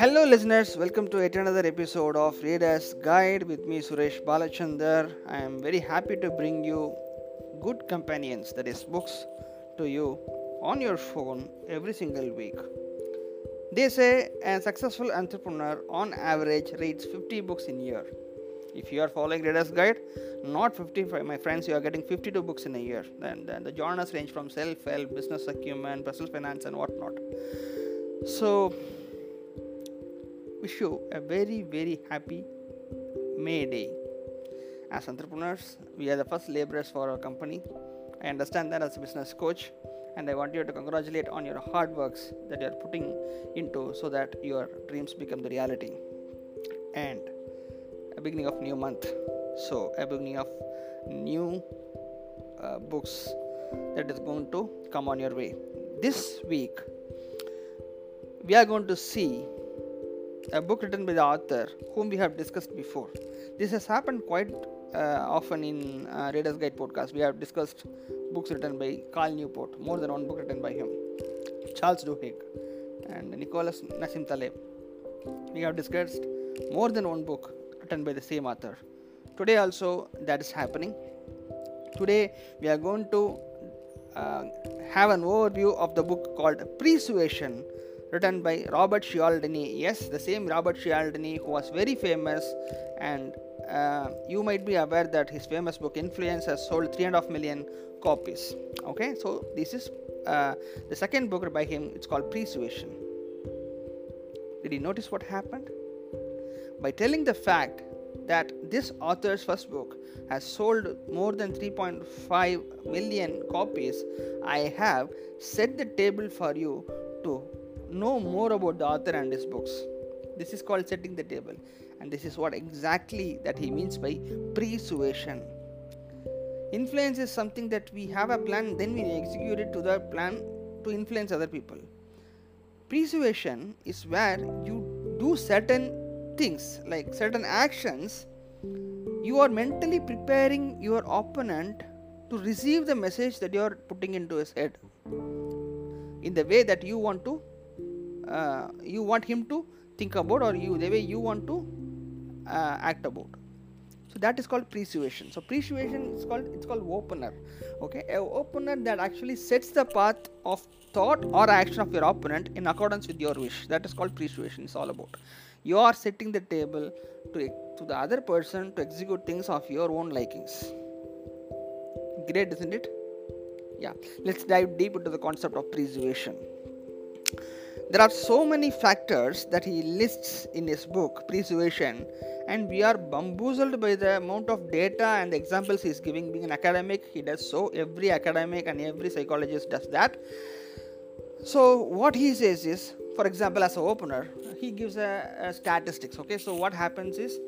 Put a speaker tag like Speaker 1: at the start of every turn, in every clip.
Speaker 1: Hello, listeners. Welcome to yet another episode of Reader's Guide with me, Suresh Balachandar. I am very happy to bring you good companions, that is, books, to you on your phone every single week. They say a successful entrepreneur on average reads 50 books in a year. If you are following Reader's Guide, not 50, my friends, you are getting 52 books in a year. Then, then the genres range from self help, business acumen, personal finance, and whatnot. So, wish you a very, very happy May Day. As entrepreneurs, we are the first laborers for our company. I understand that as a business coach, and I want you to congratulate on your hard works that you are putting into so that your dreams become the reality. And a beginning of new month, so a beginning of new uh, books that is going to come on your way. This week, we are going to see a book written by the author whom we have discussed before. This has happened quite uh, often in uh, Reader's Guide podcast. We have discussed books written by Cal Newport, more than one book written by him, Charles Duhigg, and Nicholas Nassim Taleb. We have discussed more than one book written by the same author. Today also that is happening. Today we are going to uh, have an overview of the book called Persuasion written by Robert Cialdini. Yes, the same Robert Cialdini who was very famous, and uh, you might be aware that his famous book Influence has sold 3.5 million copies. Okay, so this is uh, the second book by him. It's called Persuasion. Did you notice what happened? By telling the fact that this author's first book has sold more than 3.5 million copies, I have set the table for you to know more about the author and his books. This is called setting the table, and this is what exactly that he means by persuasion. Influence is something that we have a plan, then we execute it to the plan to influence other people. Persuasion is where you do certain things, like certain actions, you are mentally preparing your opponent to receive the message that you are putting into his head in the way that you want to uh, you want him to think about or you the way you want to uh, act about. So that is called persuasion. So persuasion is called it's called opener. Okay? A opener that actually sets the path of thought or action of your opponent in accordance with your wish. That is called persuasion. Is all about. You are setting the table to to the other person to execute things of your own likings. Great isn't it? Yeah. Let's dive deep into the concept of persuasion there are so many factors that he lists in his book, Persuasion, and we are bamboozled by the amount of data and the examples he is giving. Being an academic, he does so. Every academic and every psychologist does that. So, what he says is, for example, as an opener, he gives a, a statistics. Okay, so what happens is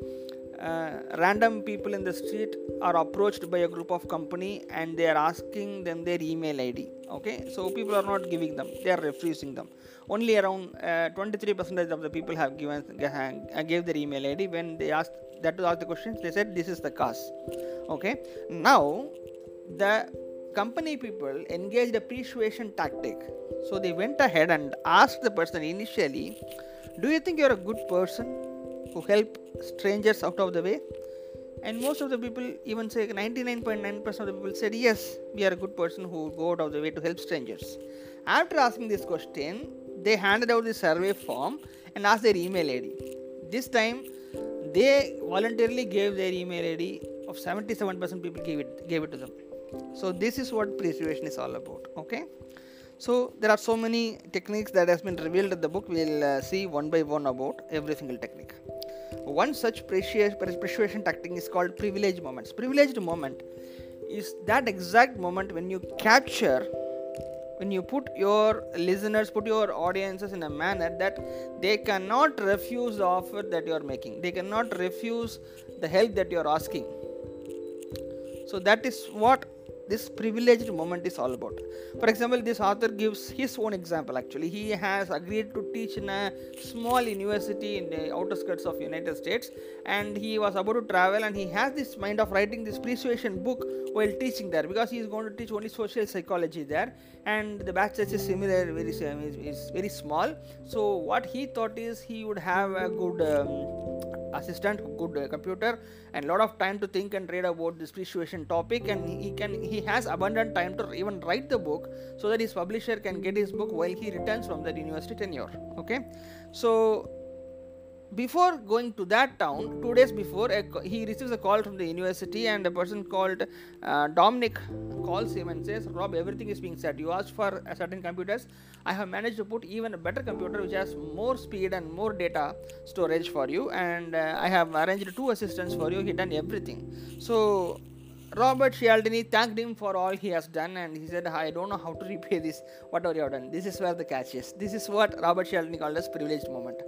Speaker 1: uh, random people in the street are approached by a group of company and they are asking them their email id okay? So people are not giving them. They are refusing them. Only around uh, 23% of the people have given gave their email id when they asked that to ask the questions they said this is the cause okay? Now the company people engaged a persuasion tactic. So they went ahead and asked the person initially do you think you're a good person who help strangers out of the way and most of the people even say 99.9% of the people said yes we are a good person who go out of the way to help strangers. After asking this question they handed out the survey form and asked their email id this time they voluntarily gave their email id of 77% people gave it gave it to them. So this is what persuasion is all about okay? So there are so many techniques that has been revealed in the book. We'll uh, see one by one about every single technique one such persuasion tactic is called privilege moments. Privileged moment is that exact moment when you capture when you put your listeners put your audiences in a manner that they cannot refuse the offer that you are making. They cannot refuse the help that you are asking. So that is what this privileged moment is all about. For example, this author gives his own example actually. He has agreed to teach in a small university in the outer skirts of United States and he was about to travel and he has this mind of writing this persuasion book while teaching there because he is going to teach only social psychology there and the batch is similar very is, is very small so what he thought is he would have a good um, assistant good uh, computer and lot of time to think and read about this persuasion topic and he can he has abundant time to even write the book so that his publisher can get his book while he returns from that university tenure okay? So before going to that town, two days before, a, he receives a call from the university, and a person called uh, Dominic calls him and says, Rob, everything is being set. You asked for a certain computers. I have managed to put even a better computer which has more speed and more data storage for you, and uh, I have arranged two assistants for you. He done everything. So Robert Cialdini thanked him for all he has done and he said, I don't know how to repay this, whatever you have done. This is where the catch is. This is what Robert Cialdini called as privileged moment.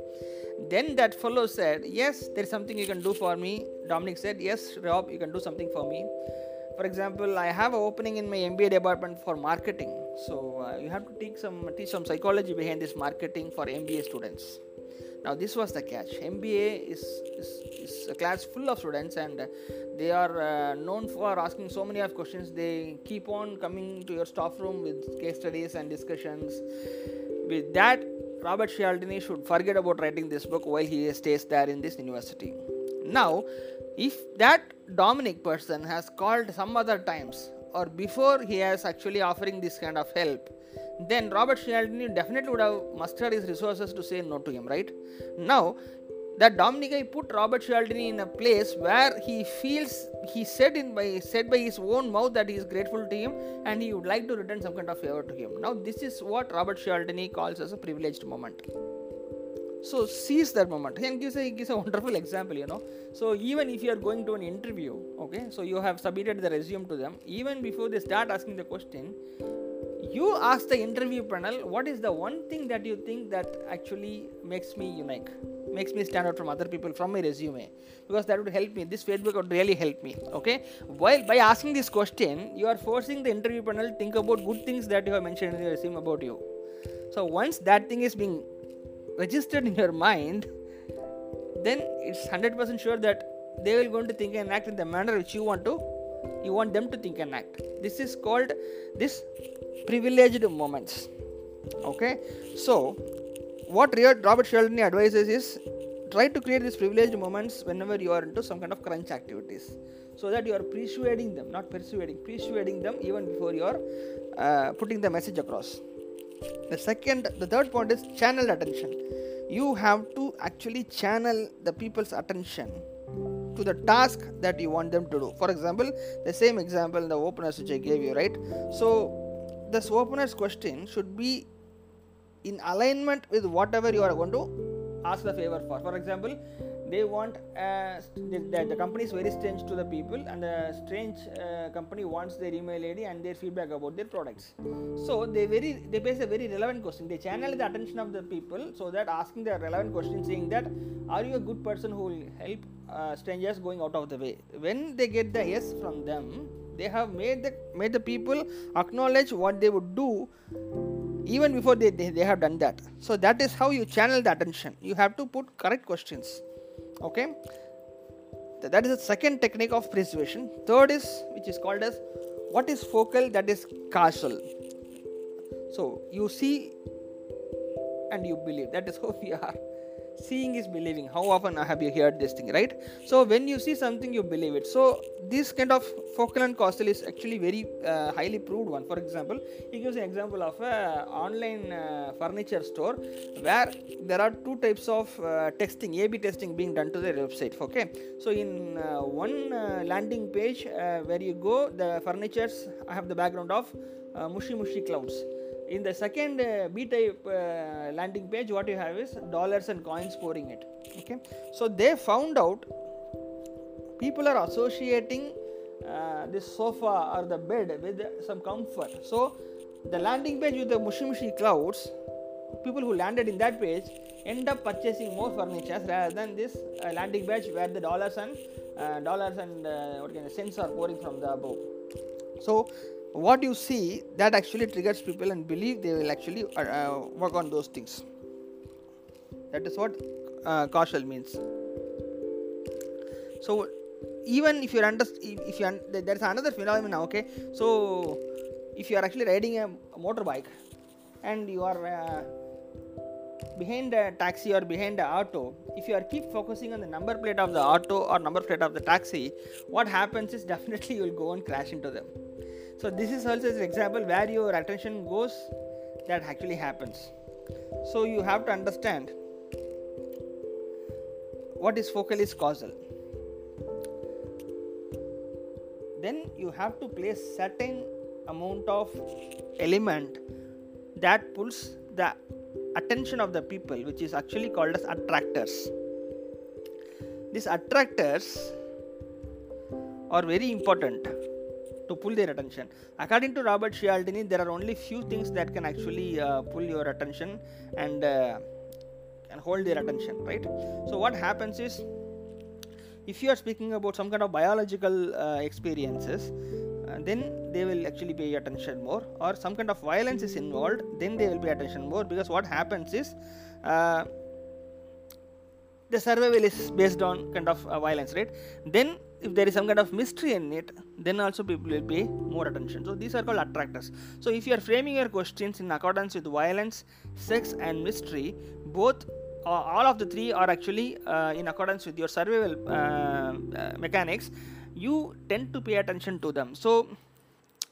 Speaker 1: Then that fellow said, Yes, there is something you can do for me. Dominic said, Yes, Rob, you can do something for me. For example, I have an opening in my MBA department for marketing. So uh, you have to teach some teach some psychology behind this marketing for MBA students. Now this was the catch. MBA is, is, is a class full of students and they are uh, known for asking so many of questions. They keep on coming to your staff room with case studies and discussions. With that, Robert Cialdini should forget about writing this book while he stays there in this university. Now, if that Dominic person has called some other times or before he has actually offering this kind of help, then Robert Cialdini definitely would have mustered his resources to say no to him, right? Now, that Dominic put Robert Cialdini in a place where he feels he said in by said by his own mouth that he is grateful to him and he would like to return some kind of favor to him. Now this is what Robert Cialdini calls as a privileged moment. So seize that moment and gives a, he gives a wonderful example, you know. So even if you are going to an interview, okay, so you have submitted the resume to them, even before they start asking the question, you ask the interview panel what is the one thing that you think that actually makes me unique makes me stand out from other people from my resume because that would help me. This feedback would really help me okay? While by asking this question you are forcing the interview panel to think about good things that you have mentioned in your resume about you. So once that thing is being registered in your mind then it's 100% sure that they will going to think and act in the manner which you want to you want them to think and act. This is called this privileged moments okay? So what Robert Cialdini advises is try to create these privileged moments whenever you are into some kind of crunch activities so that you are persuading them not persuading persuading them even before you are uh, putting the message across. The second the third point is channel attention. You have to actually channel the people's attention to the task that you want them to do. For example the same example in the openers which i gave you right? So this openers question should be in alignment with whatever you are going to ask the favor for. For example, they want uh, the, the, company is very strange to the people, and the strange uh, company wants their email ID and their feedback about their products. So they very they base a very relevant question. They channel the attention of the people so that asking the relevant question, saying that, "Are you a good person who will help uh, strangers going out of the way?" When they get the yes from them, they have made the made the people acknowledge what they would do even before they, they, they have done that. So that is how you channel the attention. You have to put correct questions. Okay? That is the second technique of persuasion third is which is called as what is focal that is causal? So you see and you believe. That is how we are seeing is believing. How often have you heard this thing right? So when you see something you believe it. So this kind of focal and causal is actually very uh, highly proved one. For example he gives an example of a online uh, furniture store where there are two types of uh, testing a b testing being done to their website okay? So in uh, one uh, landing page uh, where you go the furnitures I have the background of mushy mushy clouds in the second uh, b type uh, landing page what you have is dollars and coins pouring it. Okay? So they found out people are associating uh, this sofa or the bed with some comfort. So the landing page with the mushy clouds people who landed in that page end up purchasing more furniture rather than this uh, landing page where the dollars and uh, dollars and uh, what can I, cents are pouring from the above. So what you see that actually triggers people and believe they will actually uh, uh work on those things. That is what uh, causal means. So even if you're under if you there's another phenomenon okay? So if you are actually riding a, a motorbike and you are uh, behind a taxi or behind a auto if you are keep focusing on the number plate of the auto or number plate of the taxi what happens is definitely you will go and crash into them so this is also an example where your attention goes that actually happens. So you have to understand what is focal is causal. Then you have to place certain amount of element that pulls the attention of the people which is actually called as attractors. These attractors are very important to pull their attention. According to robert cialdini there are only few things that can actually uh, pull your attention and uh, and hold their attention right? So what happens is if you are speaking about some kind of biological uh, experiences uh, then they will actually pay attention more. Or some kind of violence is involved then they will pay attention more. Because what happens is uh, the survival is based on kind of uh, violence right? Then if there is some kind of mystery in it then also people will pay more attention. So these are called attractors. So if you are framing your questions in accordance with violence sex and mystery both all of the three are actually uh, in accordance with your survival uh, uh, mechanics you tend to pay attention to them. So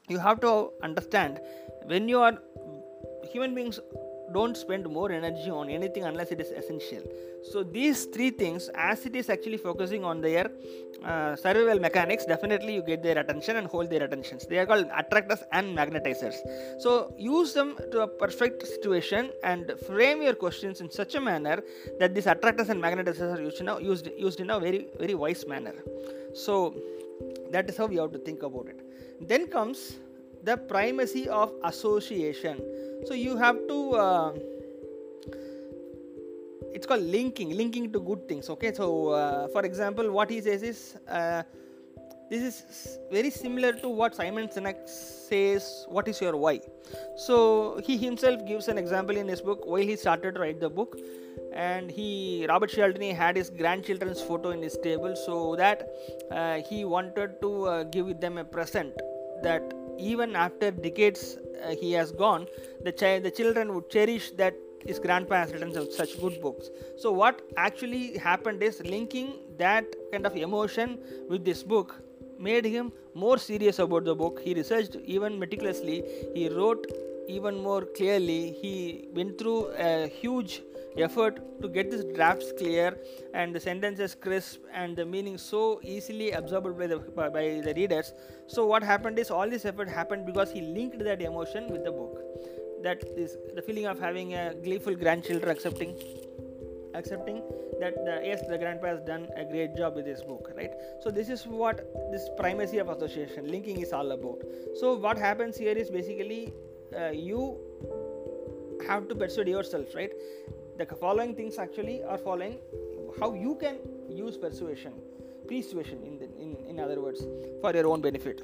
Speaker 1: you have to understand when you are human beings don't spend more energy on anything unless it is essential. So these three things as it is actually focusing on their uh, survival mechanics definitely you get their attention and hold their attentions they are called attractors and magnetizers. So use them to a perfect situation and frame your questions in such a manner that these attractors and magnetizers are used in a, used, used in a very very wise manner. So that is how we have to think about it. Then comes the primacy of association. So you have to uh, it's called linking linking to good things okay? So uh, for example what he says is uh, this is very similar to what simon sinek says what is your why? So he himself gives an example in his book while he started to write the book and he robert cialdini had his grandchildren's photo in his table so that uh, he wanted to uh, give them a present that even after decades uh, he has gone the child the children would cherish that his grandpa has written such good books. So what actually happened is linking that kind of emotion with this book made him more serious about the book. He researched even meticulously. He wrote even more clearly he went through a huge effort to get these drafts clear and the sentences crisp and the meaning so easily absorbed by the by the readers. So what happened is all this effort happened because he linked that emotion with the book. That is the feeling of having a gleeful grandchildren accepting accepting that the, yes the grandpa has done a great job with this book right? So this is what this primacy of association linking is all about. So what happens here is basically uh, you have to persuade yourself right? The following things actually are following how you can use persuasion persuasion in, the, in in other words for your own benefit.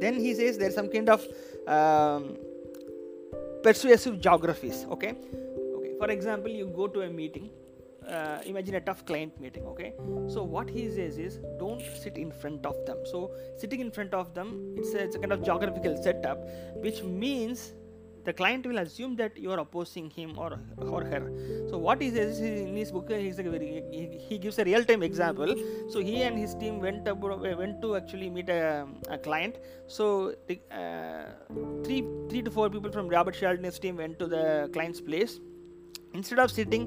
Speaker 1: Then he says there's some kind of um, persuasive geographies okay? Okay for example you go to a meeting uh, imagine a tough client meeting okay? So what he says is don't sit in front of them. So sitting in front of them it's a, it's a kind of geographical setup which means the client will assume that you are opposing him or or her. So what he says in his book he's very, he, he gives a real time example. So he and his team went went to actually meet a, a client. So the, uh, three three to four people from robert Cialdini's team went to the client's place instead of sitting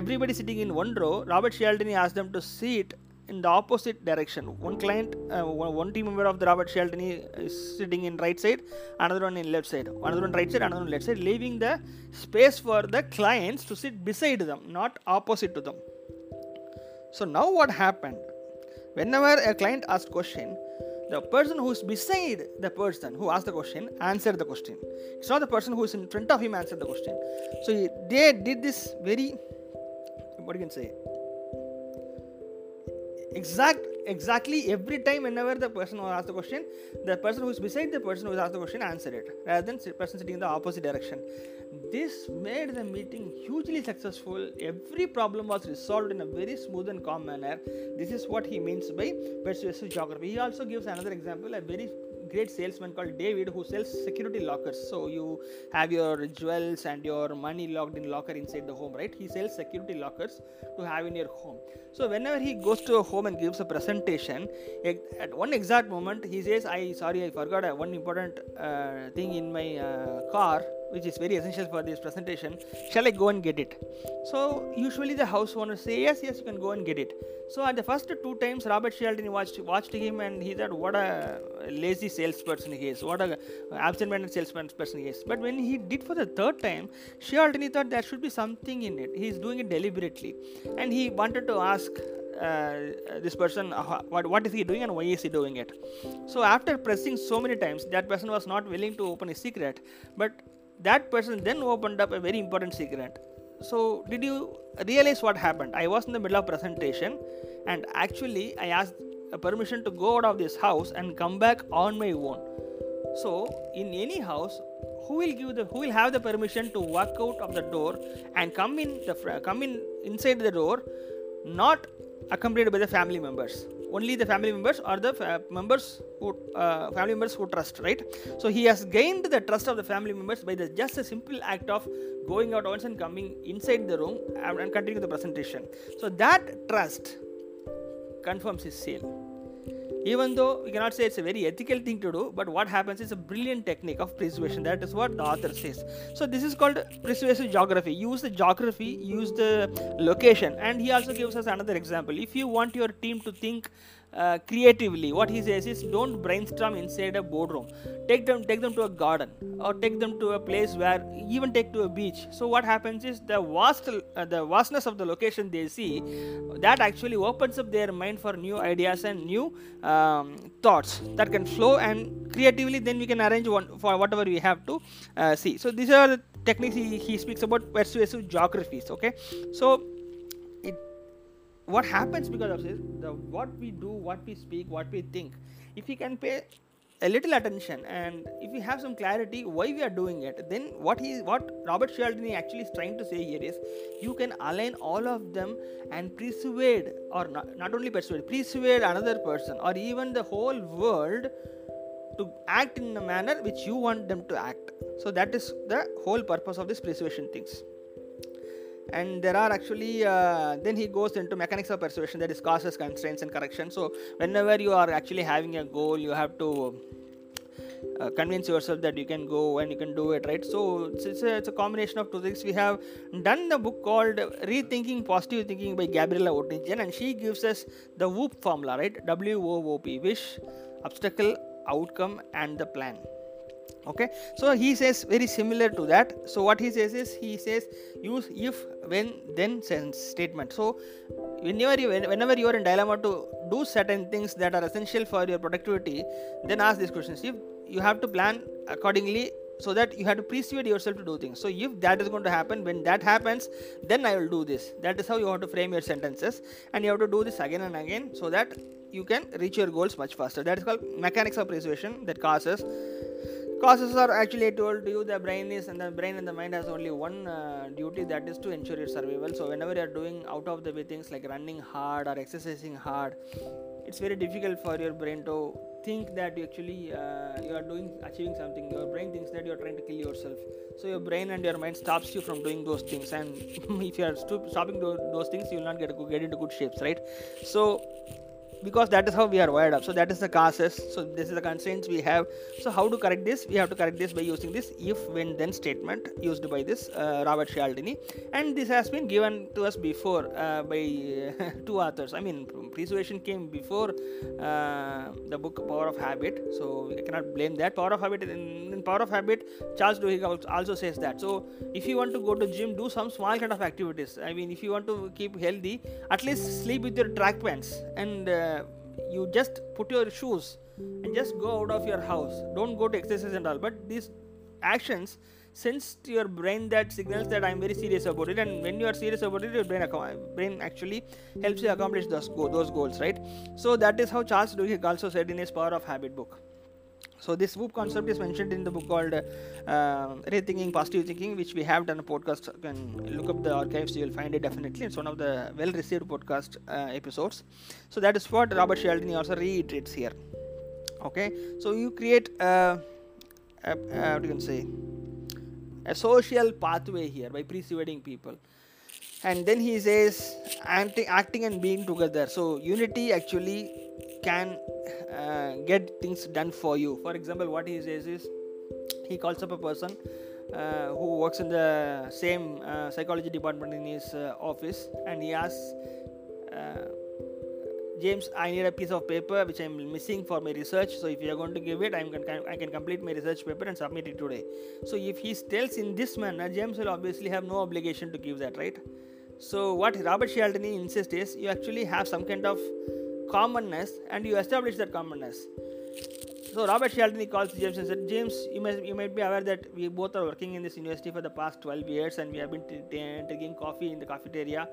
Speaker 1: everybody sitting in one row robert cialdini asked them to sit in the opposite direction. One client, uh, one team member of the Robert Cialdini is sitting in right side, another one in left side, another one right side, another one left side, leaving the space for the clients to sit beside them, not opposite to them. So now what happened? Whenever a client asked question, the person who is beside the person who asked the question answered the question. It's not the person who is in front of him answered the question. So they did this very, what you can say, exact exactly every time whenever the person who asked the question, the person who is beside the person who asked the question answered it rather than the person sitting in the opposite direction. This made the meeting hugely successful. Every problem was resolved in a very smooth and calm manner. This is what he means by persuasive geography. He also gives another example, a very great salesman called David who sells security lockers. So you have your jewels and your money locked in locker inside the home, right? He sells security lockers to have in your home. So whenever he goes to a home and gives a presentation, at one exact moment he says, "I sorry, I forgot one important uh, thing in my uh, car." Which is very essential for this presentation shall i go and get it? So usually the house owner say yes yes you can go and get it. So at the first two times robert cialdini watched watched him and he said what a lazy salesperson he is. What a absent-minded salesperson he is. But when he did for the third time cialdini thought there should be something in it. He is doing it deliberately. And he wanted to ask uh, this person uh, what, what is he doing and why is he doing it? So after pressing so many times that person was not willing to open his secret. But that person then opened up a very important secret. So did you realize what happened? I was in the middle of presentation and actually i asked permission to go out of this house and come back on my own. So in any house who will give the who will have the permission to walk out of the door and come in the come in inside the door not accompanied by the family members only the family members or the fa- members who uh, family members who trust right? So he has gained the trust of the family members by the just a simple act of going out once and coming inside the room and, and continuing the presentation. So that trust confirms his sale even though we cannot say it's a very ethical thing to do but what happens is a brilliant technique of persuasion that is what the author says. So this is called persuasive geography. Use the geography use the location. And he also gives us another example. If you want your team to think uh, creatively. What he says is don't brainstorm inside a boardroom. Take them take them to a garden or take them to a place where even take to a beach. So what happens is the vast uh, the vastness of the location they see that actually opens up their mind for new ideas and new um, thoughts that can flow and creatively then we can arrange one for whatever we have to uh, see. So these are the techniques he, he speaks about persuasive geographies okay? So what happens because of this the what we do what we speak what we think if we can pay a little attention and if we have some clarity why we are doing it then what he what robert cialdini actually is trying to say here is you can align all of them and persuade or not, not only persuade persuade another person or even the whole world to act in a manner which you want them to act. So that is the whole purpose of this persuasion things and there are actually uh, then he goes into mechanics of persuasion that is causes constraints and correction. So whenever you are actually having a goal you have to uh, convince yourself that you can go and you can do it right? So it's, it's, a, it's a combination of two things. We have done the book called rethinking positive thinking by gabriela oettingen and she gives us the WOOP formula right? W-o-o-p wish obstacle outcome and the plan okay? So he says very similar to that. So what he says is he says use if when then sense statement. So whenever you whenever you are in dilemma to do certain things that are essential for your productivity then ask these questions. If you have to plan accordingly so that you have to persuade yourself to do things. So if that is going to happen when that happens then i will do this. That is how you have to frame your sentences. And you have to do this again and again so that you can reach your goals much faster. That is called mechanics of persuasion that causes causes are actually told to you the brain is and the brain and the mind has only one uh, duty that is to ensure your survival. So whenever you are doing out of the way things like running hard or exercising hard it's very difficult for your brain to think that you actually uh, you are doing achieving something. Your brain thinks that you are trying to kill yourself. So your brain and your mind stops you from doing those things. And if you are stopping those things you will not get, get into good shapes right? So because that is how we are wired up. So that is the causes. So this is the constraints we have. So how to correct this? We have to correct this by using this if when then statement used by this uh, robert cialdini. And this has been given to us before uh, by uh, two authors. I mean persuasion came before uh, the book power of habit. So we cannot blame that. Power of habit in, in power of habit charles duhigg also says that. So if you want to go to gym do some small kind of activities. I mean if you want to keep healthy at least sleep with your track pants. And you just put your shoes and just go out of your house don't go to exercise and all but these actions sends to your brain that signals that I'm very serious about it. And when you are serious about it, your brain, brain actually helps you accomplish those, those goals, right? So that is how Charles Duhigg also said in his Power of Habit book. So this WOOP concept is mentioned in the book called uh, Rethinking Positive Thinking, which we have done a podcast. You can look up the archives; you will find it definitely. It's one of the well-received podcast uh, episodes. So that is what Robert Cialdini also reiterates here. Okay, so you create a, a, a what you can say a social pathway here by persuading people and then he says acting and being together so unity actually can uh, get things done for you for example what he says is he calls up a person uh, who works in the same uh, psychology department in his uh, office and he asks uh, James, I need a piece of paper which I'm missing for my research. So if you are going to give it, I'm can, I can complete my research paper and submit it today. So if he tells in this manner, James will obviously have no obligation to give that, right? So what Robert Cialdini insists is you actually have some kind of commonness and you establish that commonness. So Robert Cialdini calls James and said, James, you must you might be aware that we both are working in this university for the past 12 years and we have been t- t- drinking coffee in the cafeteria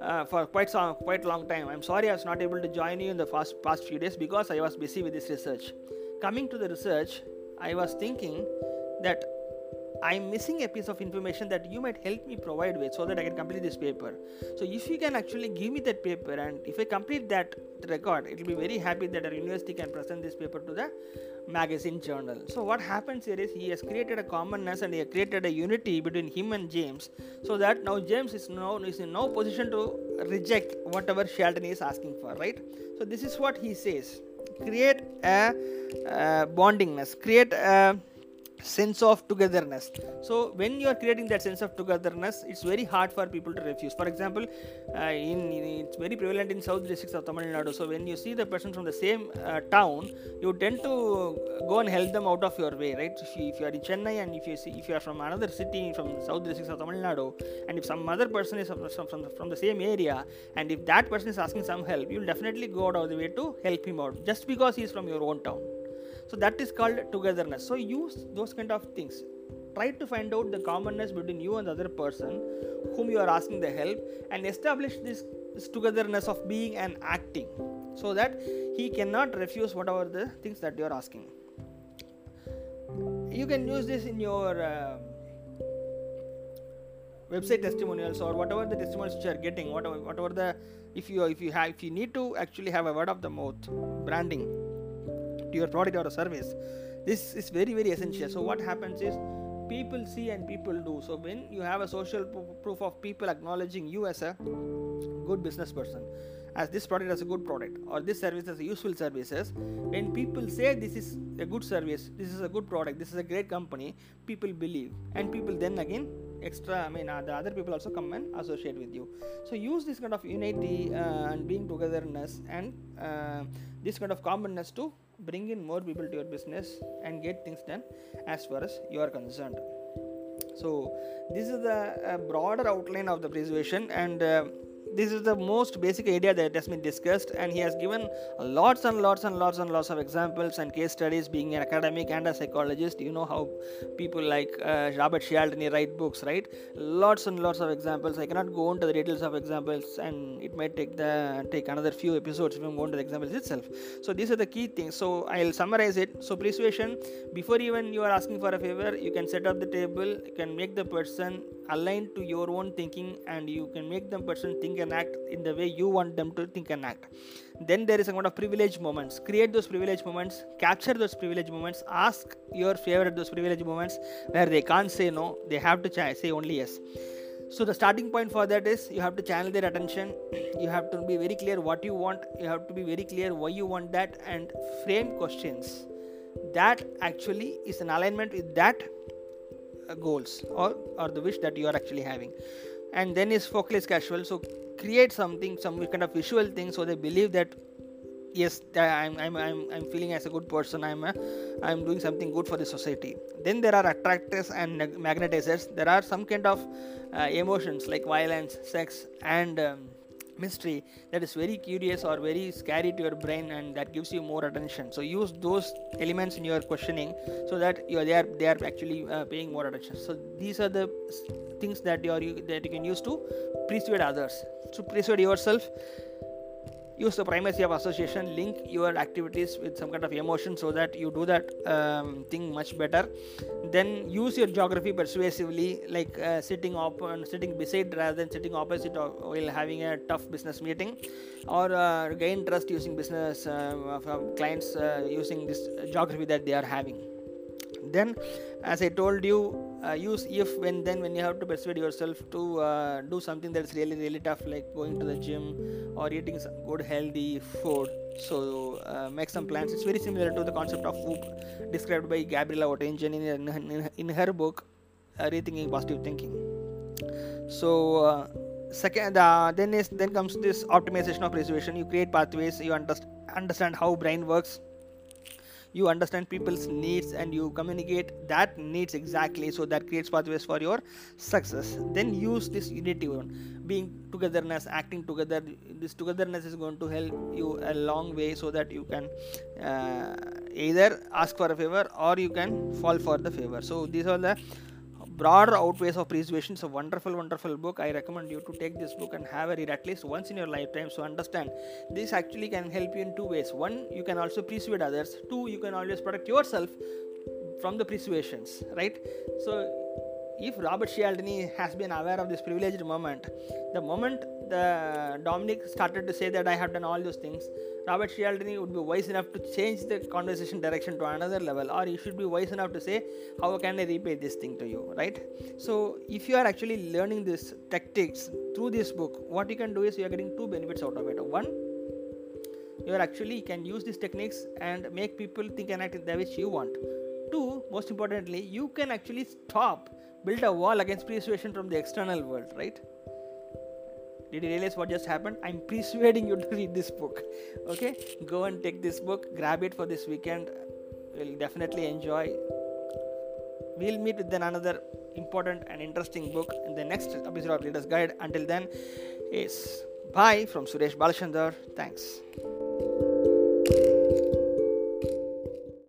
Speaker 1: uh, for quite some quite long time. I'm sorry I was not able to join you in the past past few days because I was busy with this research. Coming to the research, I was thinking that I'm missing a piece of information that you might help me provide with so that I can complete this paper. So if you can actually give me that paper and if I complete that record, it will be very happy that our university can present this paper to the magazine journal. So what happens here is he has created a commonness and he has created a unity between him and James so that now James is now is in no position to reject whatever Cialdini is asking for, right? So this is what he says. Create a, a bondingness, create a sense of togetherness. So when you are creating that sense of togetherness it's very hard for people to refuse. For example uh, in, in, it's very prevalent in south districts of tamil nadu. So when you see the person from the same uh, town you tend to go and help them out of your way right? If you, if you are in chennai and if you see if you are from another city from south districts of tamil nadu and if some other person is from, from, from the same area and if that person is asking some help you will definitely go out of the way to help him out just because he is from your own town so that is called togetherness. So use those kind of things try to find out the commonness between you and the other person whom you are asking the help and establish this, this togetherness of being and acting so that he cannot refuse whatever the things that you are asking. You can use this in your uh, website testimonials or whatever the testimonials you are getting whatever whatever the if you if you have if you need to actually have a word of the mouth branding your product or a service this is very very essential. So what happens is people see and people do. So when you have a social proof of people acknowledging you as a good business person as this product as a good product or this service as a useful services when people say this is a good service this is a good product this is a great company people believe. And people then again extra i mean uh, the other people also come and associate with you. So use this kind of unity uh, and being togetherness and uh, this kind of commonness to bring in more people to your business and get things done as far as you are concerned. So this is the uh, broader outline of the presentation and uh, this is the most basic idea that has been discussed and he has given lots and lots and lots and lots of examples and case studies being an academic and a psychologist. You know how people like uh, robert cialdini write books right? Lots and lots of examples. I cannot go into the details of examples and it might take the take another few episodes if i'm going to the examples itself. So these are the key things. So i'll summarize it. So persuasion before even you are asking for a favor you can set up the table you can make the person aligned to your own thinking and you can make the person think and act in the way you want them to think and act. Then there is a kind of privilege moments. Create those privilege moments capture those privilege moments ask your favorite those privilege moments where they can't say no they have to ch- say only yes. So the starting point for that is you have to channel their attention you have to be very clear what you want you have to be very clear why you want that and frame questions. That actually is an alignment with that goals or or the wish that you are actually having. And then is focus casual. So create something some kind of visual thing so they believe that yes I'm, I'm, I'm, I'm feeling as a good person. I'm a, i'm doing something good for the society. Then there are attractors and magnetizers. There are some kind of uh, emotions like violence sex and um, mystery that is very curious or very scary to your brain and that gives you more attention. So use those elements in your questioning so that you are they are they are actually uh, paying more attention. So these are the things that you are that you can use to persuade others. To persuade yourself use the primacy of association link your activities with some kind of emotion so that you do that um, thing much better. Then use your geography persuasively like uh, sitting up and sitting beside rather than sitting opposite while having a tough business meeting. Or uh, gain trust using business uh, clients uh, using this geography that they are having. Then as i told you uh, use if when then when you have to persuade yourself to uh, do something that's really really tough like going to the gym or eating some good healthy food. So uh, make some plans. It's very similar to the concept of WOOP described by gabriela oettingen in, in, in her book uh, rethinking positive thinking. So uh, second uh, then is then comes this optimization of persuasion. You create pathways. You understand how brain works you understand people's needs and you communicate that needs exactly so that creates pathways for your success. Then use this unity one. Being togetherness acting together this togetherness is going to help you a long way so that you can uh, either ask for a favor or you can fall for the favor. So these are the broader outways of persuasion. Is a wonderful wonderful book. I recommend you to take this book and have a read at least once in your lifetime. So understand this actually can help you in two ways. One you can also persuade others. Two you can always protect yourself from the persuasions right? So if Robert Cialdini has been aware of this privileged moment, the moment the Dominic started to say that I have done all those things, Robert Cialdini would be wise enough to change the conversation direction to another level, or he should be wise enough to say, How can I repay this thing to you? Right? So, if you are actually learning these tactics through this book, what you can do is you are getting two benefits out of it. One, you are actually can use these techniques and make people think and act in the which you want. Two, most importantly, you can actually stop build a wall against persuasion from the external world, right? Did you realize what just happened? I'm persuading you to read this book. Okay, go and take this book, grab it for this weekend. You'll definitely enjoy. We'll meet with then another important and interesting book in the next episode of Reader's Guide. Until then, is bye from Suresh Balachandar. Thanks.